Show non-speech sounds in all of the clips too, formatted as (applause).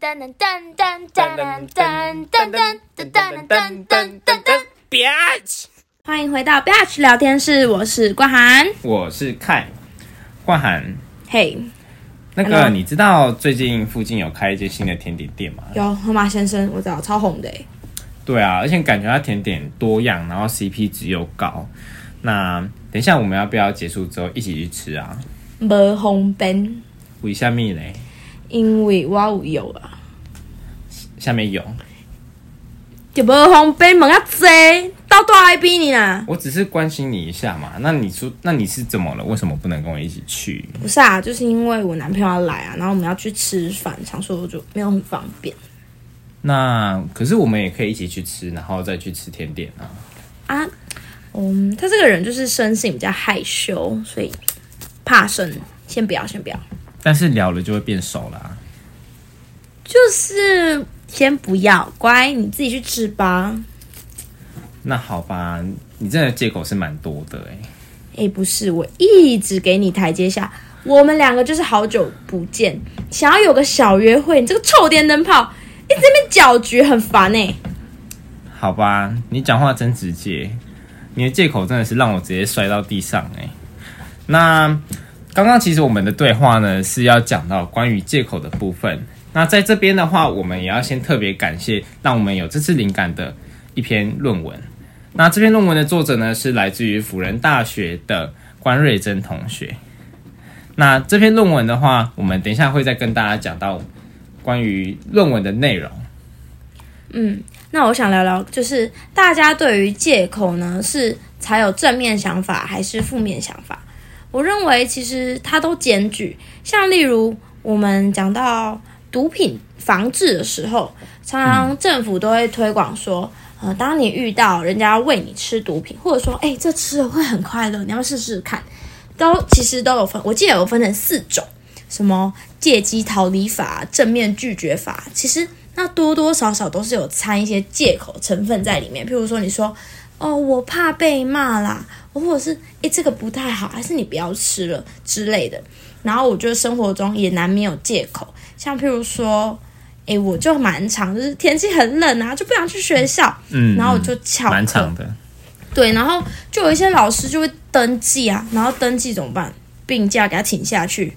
噔噔噔噔噔噔噔噔噔噔噔噔噔噔噔。Bitch，欢迎回到 Batch 聊天室，我是冠涵。我是看冠涵。嘿、那个，你知道最近附近有开一间新的甜点店吗？有河马先生，我知道超红的。对啊，而且感觉它甜点多样，然后 CP 值又高。那等一下我们要不要结束之后一起去吃啊？无红边，为下面嘞？因为我有有啊，下面有，就无方便问啊济，到大爱比你啦。我只是关心你一下嘛。那你说，那你是怎么了？为什么不能跟我一起去？不是啊，就是因为我男朋友要来啊，然后我们要去吃饭，想说我就没有很方便那可是我们也可以一起去吃，然后再去吃甜点啊。啊。嗯，他这个人就是生性比较害羞，所以怕生，先不要，先不要，但是聊了就会变熟啦、就是先不要，乖，你自己去吃吧。那好吧，你真的借口是蛮多的哎、哎，不是，我一直给你台阶下，我们两个就是好久不见，想要有个小约会，你这个臭电灯泡，一直在那边搅局，很烦哎。好吧，你讲话真直接，你的借口真的是让我直接摔到地上哎、那刚刚其实我们的对话呢是要讲到关于借口的部分。那在这边的话，我们也要先特别感谢让我们有这次灵感的一篇论文。那这篇论文的作者呢是来自于辅仁大学的关瑞珍同学。那这篇论文的话，我们等一下会再跟大家讲到关于论文的内容。嗯那我想聊聊，就是大家对于借口呢，是才有正面想法还是负面想法？我认为其实它都兼具。像例如我们讲到毒品防治的时候，常常政府都会推广说，呃，当你遇到人家喂你吃毒品，或者说，哎，这吃了会很快乐，你要试试看？都其实都有分，我记得有分成四种，什么借机逃离法、正面拒绝法，其实那多多少少都是有掺一些借口成分在里面。譬如说，你说哦，我怕被骂啦，或者是诶这个不太好，还是你不要吃了之类的。然后我觉得生活中也难免有借口，像譬如说，诶，我就蛮常，就是天气很冷啊，就不想去学校，嗯，然后我就翘课蛮长的。对，然后就有一些老师就会登记啊，然后登记怎么办？病假给他请下去，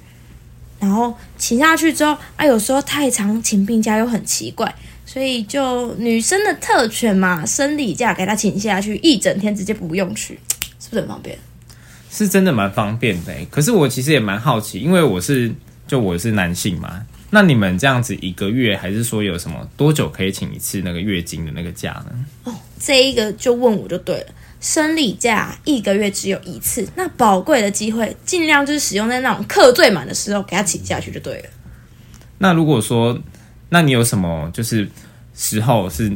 然后请下去之后啊，有时候太长请病假又很奇怪，所以就女生的特权嘛，生理假给她请下去，一整天直接不用去，是不是很方便？是真的蛮方便的欸可是我其实也蛮好奇，因为我是就我是男性嘛，那你们这样子一个月，还是说有什么多久可以请一次那个月经的那个假呢？哦这一个就问我就对了。生理假一个月只有一次，那宝贵的机会尽量就是使用在那种课最满的时候给他请下去就对了。那如果说，那你有什么就是时候是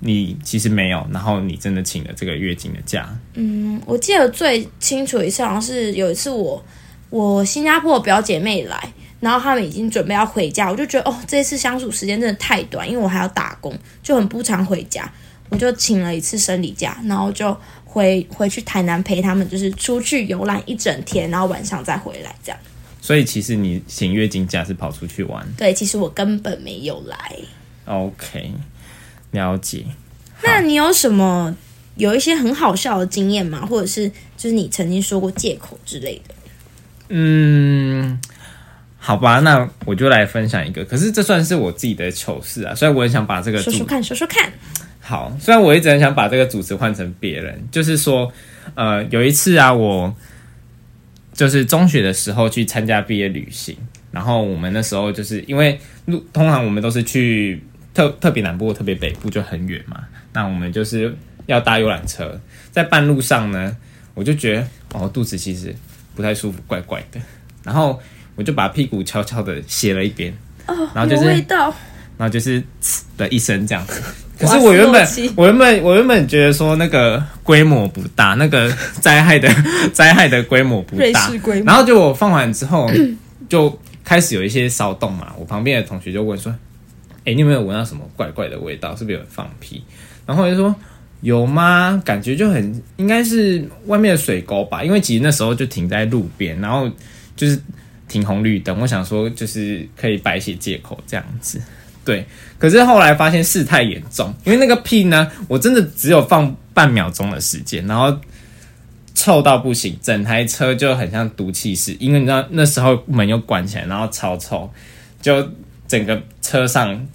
你其实没有，然后你真的请了这个月经的假？嗯我记得最清楚一次，好像是有一次我我新加坡的表姐妹来，然后他们已经准备要回家，我就觉得哦，这次相处时间真的太短，因为我还要打工，就很不常回家，我就请了一次生理假，然后就回回去台南陪他们，就是出去游览一整天，然后晚上再回来这样。所以其实你请月经假是跑出去玩对，其实我根本没有来。，OK，了解。那你有什么有一些很好笑的经验吗？或者是就是你曾经说过借口之类的？嗯，好吧，那我就来分享一个。可是这算是我自己的糗事啊，所以我很想把这个说说看，说说看。好，虽然我一直很想把这个主持换成别人，就是说，呃，有一次啊，我就是中学的时候去参加毕业旅行，然后我们那时候就是因为路通常我们都是去特特别南部、特别北部就很远嘛，那我们就是要搭游览车，在半路上呢，我就觉得哦肚子其实不太舒服，怪怪的，然后我就把屁股悄悄的斜了一边，哦，然后就是味道。然后就是呲的一声这样子。可是我原本我原本我原本觉得说那个规模不大，那个灾害的 (laughs) 灾害的规模不大然后就我放完之后 (coughs) 就开始有一些骚动嘛。我旁边的同学就问说：“哎、你有没有闻到什么怪怪的味道？是不是有人放屁？”然后我就说：“有吗？感觉就很应该是外面的水沟吧，因为其实那时候就停在路边，然后就是停红绿灯。我想说就是可以摆一些借口这样子。对，可是后来发现事态严重，因为那个屁呢，我真的只有放半秒钟的时间，然后臭到不行，整台车就很像毒气室，因为你知道那时候门又关起来，然后超臭，就整个车上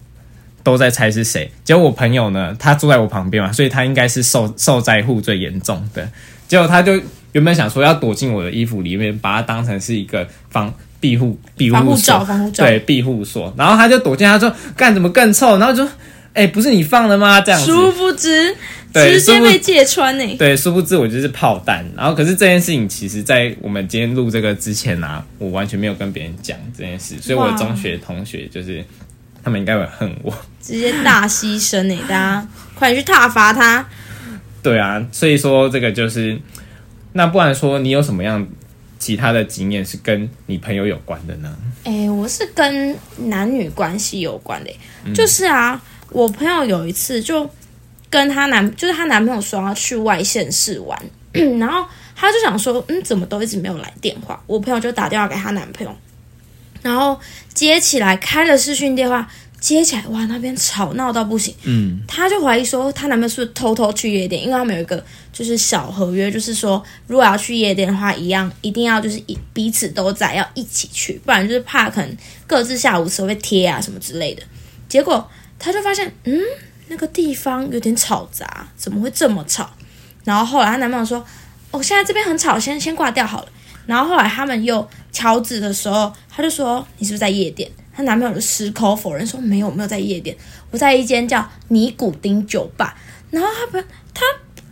都在猜是谁。结果我朋友呢，他坐在我旁边嘛，所以他应该是受 (laughs) 受灾户最严重的。结果他就原本想说要躲进我的衣服里面，把它当成是一个防庇护庇护所，防护罩。对庇护所。然后他就躲进，他说干怎么更臭？然后就哎、不是你放的吗？这样子。殊不知，直接被揭穿呢、对，殊不知我就是炮弹。然后，可是这件事情，其实在我们今天录这个之前啊，我完全没有跟别人讲这件事，所以我的中学同学就是他们应该会恨我。直接大牺牲呢、大家快点去挞伐他。对啊，所以说这个就是，那不然说你有什么样其他的经验是跟你朋友有关的呢？哎、我是跟男女关系有关的、就是啊，我朋友有一次就跟她男，就是她男朋友说要去外县市玩，(clears throat) 然后她就想说，嗯，怎么都一直没有来电话？我朋友就打电话给她男朋友，然后接起来开了视讯电话，接起来哇，那边吵闹到不行。嗯，她就怀疑说，她男朋友是不是偷偷去夜店？因为他们有一个就是小合约，就是说如果要去夜店的话，一样一定要就是一彼此都在，要一起去，不然就是怕可能各自下午茶会被贴啊什么之类的。结果她就发现，嗯，那个地方有点吵杂，怎么会这么吵？然后后来她男朋友说，哦，现在这边很吵，先先挂掉好了。然后后来他们又敲字的时候，他就说你是不是在夜店？她男朋友就矢口否认说没有没有在夜店，我在一间叫尼古丁酒吧。然后他朋他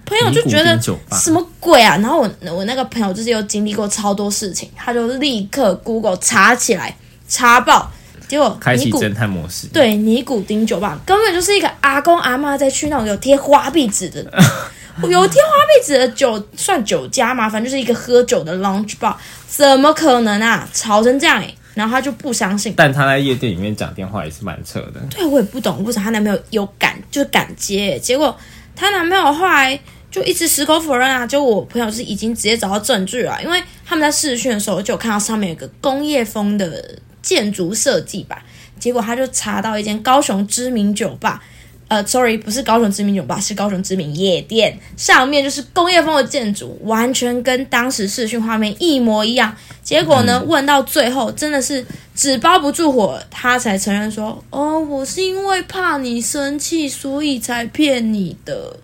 朋友就觉得什么鬼啊？然后我我那个朋友就是又经历过超多事情，他就立刻 Google 查起来查爆，结果开启侦探模式。对尼古丁酒吧根本就是一个阿公阿妈在去那种有贴花壁纸的，(laughs) 有贴花壁纸的酒算酒家嘛，反正就是一个喝酒的 lounge bar，怎么可能啊？吵成这样哎、然后他就不相信。但他在夜店里面讲电话也是蛮扯的。对，我也不懂为什么她男朋友有敢就是敢接，结果她男朋友后来就一直矢口否认啊。就我朋友是已经直接找到证据了，因为他们在试训的时候就有看到上面有个工业风的建筑设计吧，结果他就查到一间高雄知名酒吧。呃，sorry，不是高雄知名酒吧，是高雄知名夜店，上面就是工业风的建筑，完全跟当时视讯画面一模一样。结果呢，问到最后真的是纸包不住火，他才承认说：“哦，我是因为怕你生气，所以才骗你的。”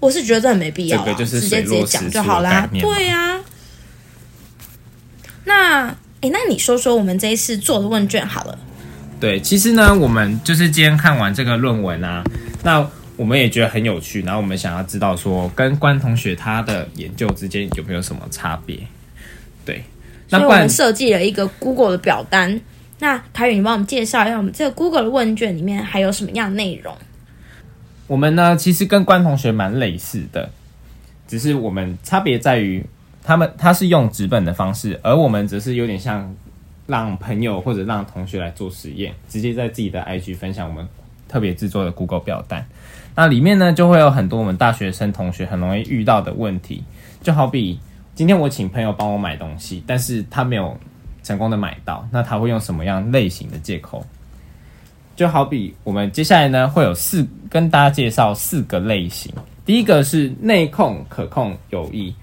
我是觉得很没必要就是直接直接讲就好啦对呀、那诶，那你说说我们这一次做的问卷好了。对，其实呢，我们就是今天看完这个论文啊，那我们也觉得很有趣，然后我们想要知道说，跟关同学他的研究之间有没有什么差别？对，那所以我们设计了一个 Google 的表单。那凯宇，你帮我们介绍一下，我们这个 Google 的问卷里面还有什么样内容？我们呢，其实跟关同学蛮类似的，只是我们差别在于，他们他是用纸本的方式，而我们则是有点像让朋友或者让同学来做实验，直接在自己的 IG 分享我们特别制作的 Google 表单。那里面呢，就会有很多我们大学生同学很容易遇到的问题，就好比今天我请朋友帮我买东西，但是他没有成功的买到，那他会用什么样类型的借口？就好比我们接下来呢会有四跟大家介绍四个类型。第一个是内控、可控、有意，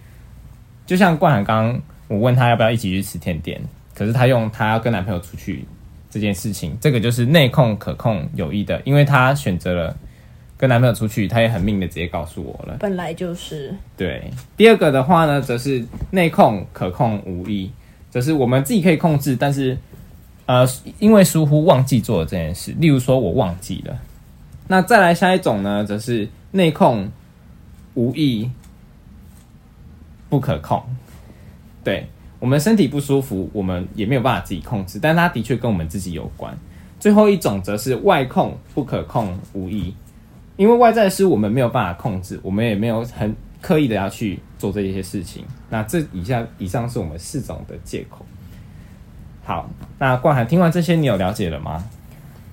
就像冠涵刚我问他要不要一起去吃甜点，可是她用她跟男朋友出去这件事情，这个就是内控、可控、有意的，因为她选择了跟男朋友出去，他也很命的直接告诉我了。本来就是对，第二个的话呢，则是内控、可控、无意，则是我们自己可以控制，但是呃，因为疏忽忘记做了这件事，例如说我忘记了。那再来下一种呢，则是内控、无意、不可控。对我们身体不舒服，我们也没有办法自己控制，但它的确跟我们自己有关。最后一种则是外控、不可控、无意。因为外在是我们没有办法控制，我们也没有很刻意的要去做这些事情。那这以下以上是我们四种的借口。好，那冠涵听完这些，你有了解了吗？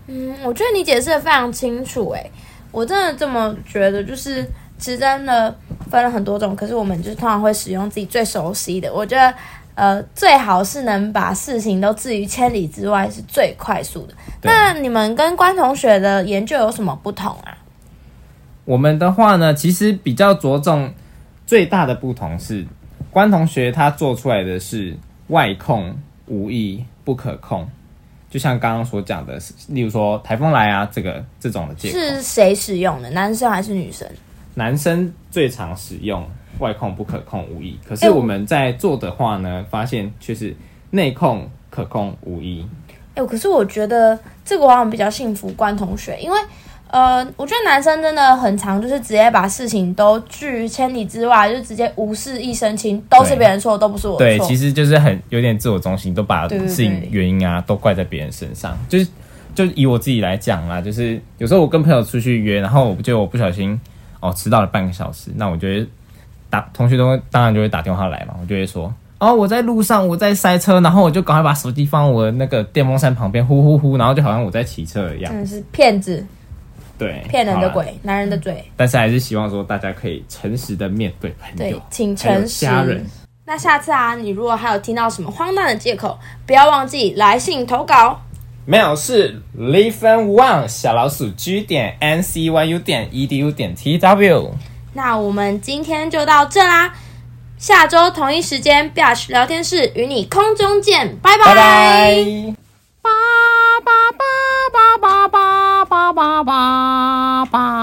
嗯，我觉得你解释的非常清楚，诶，我真的这么觉得，就是其实真的分了很多种，可是我们就是通常会使用自己最熟悉的。我觉得呃，最好是能把事情都置于千里之外，是最快速的。那你们跟关同学的研究有什么不同啊？我们的话呢，其实比较着重最大的不同是，关同学他做出来的是外控无意不可控，就像刚刚所讲的，例如说台风来啊，这个这种的借口，是谁使用的？男生还是女生？男生最常使用外控不可控无疑，可是哎我我们在做的话呢，发现却是内控可控无疑。哎、可是我觉得这个往往比较幸福关同学，因为呃，我觉得男生真的很常就是直接把事情都拒于千里之外，就直接无视一身轻，都是别人错，都不是我错对，其实就是很有点自我中心，都把事情原因啊都怪在别人身上。就是就以我自己来讲啦，就是有时候我跟朋友出去约，然后我就我不小心哦迟到了半个小时，那我就会打同学都会当然就会打电话来嘛，我就会说。哦，我在路上，我在塞车，然后我就赶快把手机放我的那个电风扇旁边，呼呼呼，然后就好像我在骑车一样。真的是骗子，对，骗人的。鬼，男人的嘴。但是还是希望说大家可以诚实的面对朋对友，，请诚实。家人。那下次啊，你如果还有听到什么荒诞的借口，不要忘记来信投稿。没有是 live and one 小老鼠 G 点 N C Y U 点 E D U 点 T W。那我们今天就到这啦，下周同一时间 b i a s h 聊天室与你空中见，拜拜。拜拜。叭叭叭叭叭叭叭叭叭。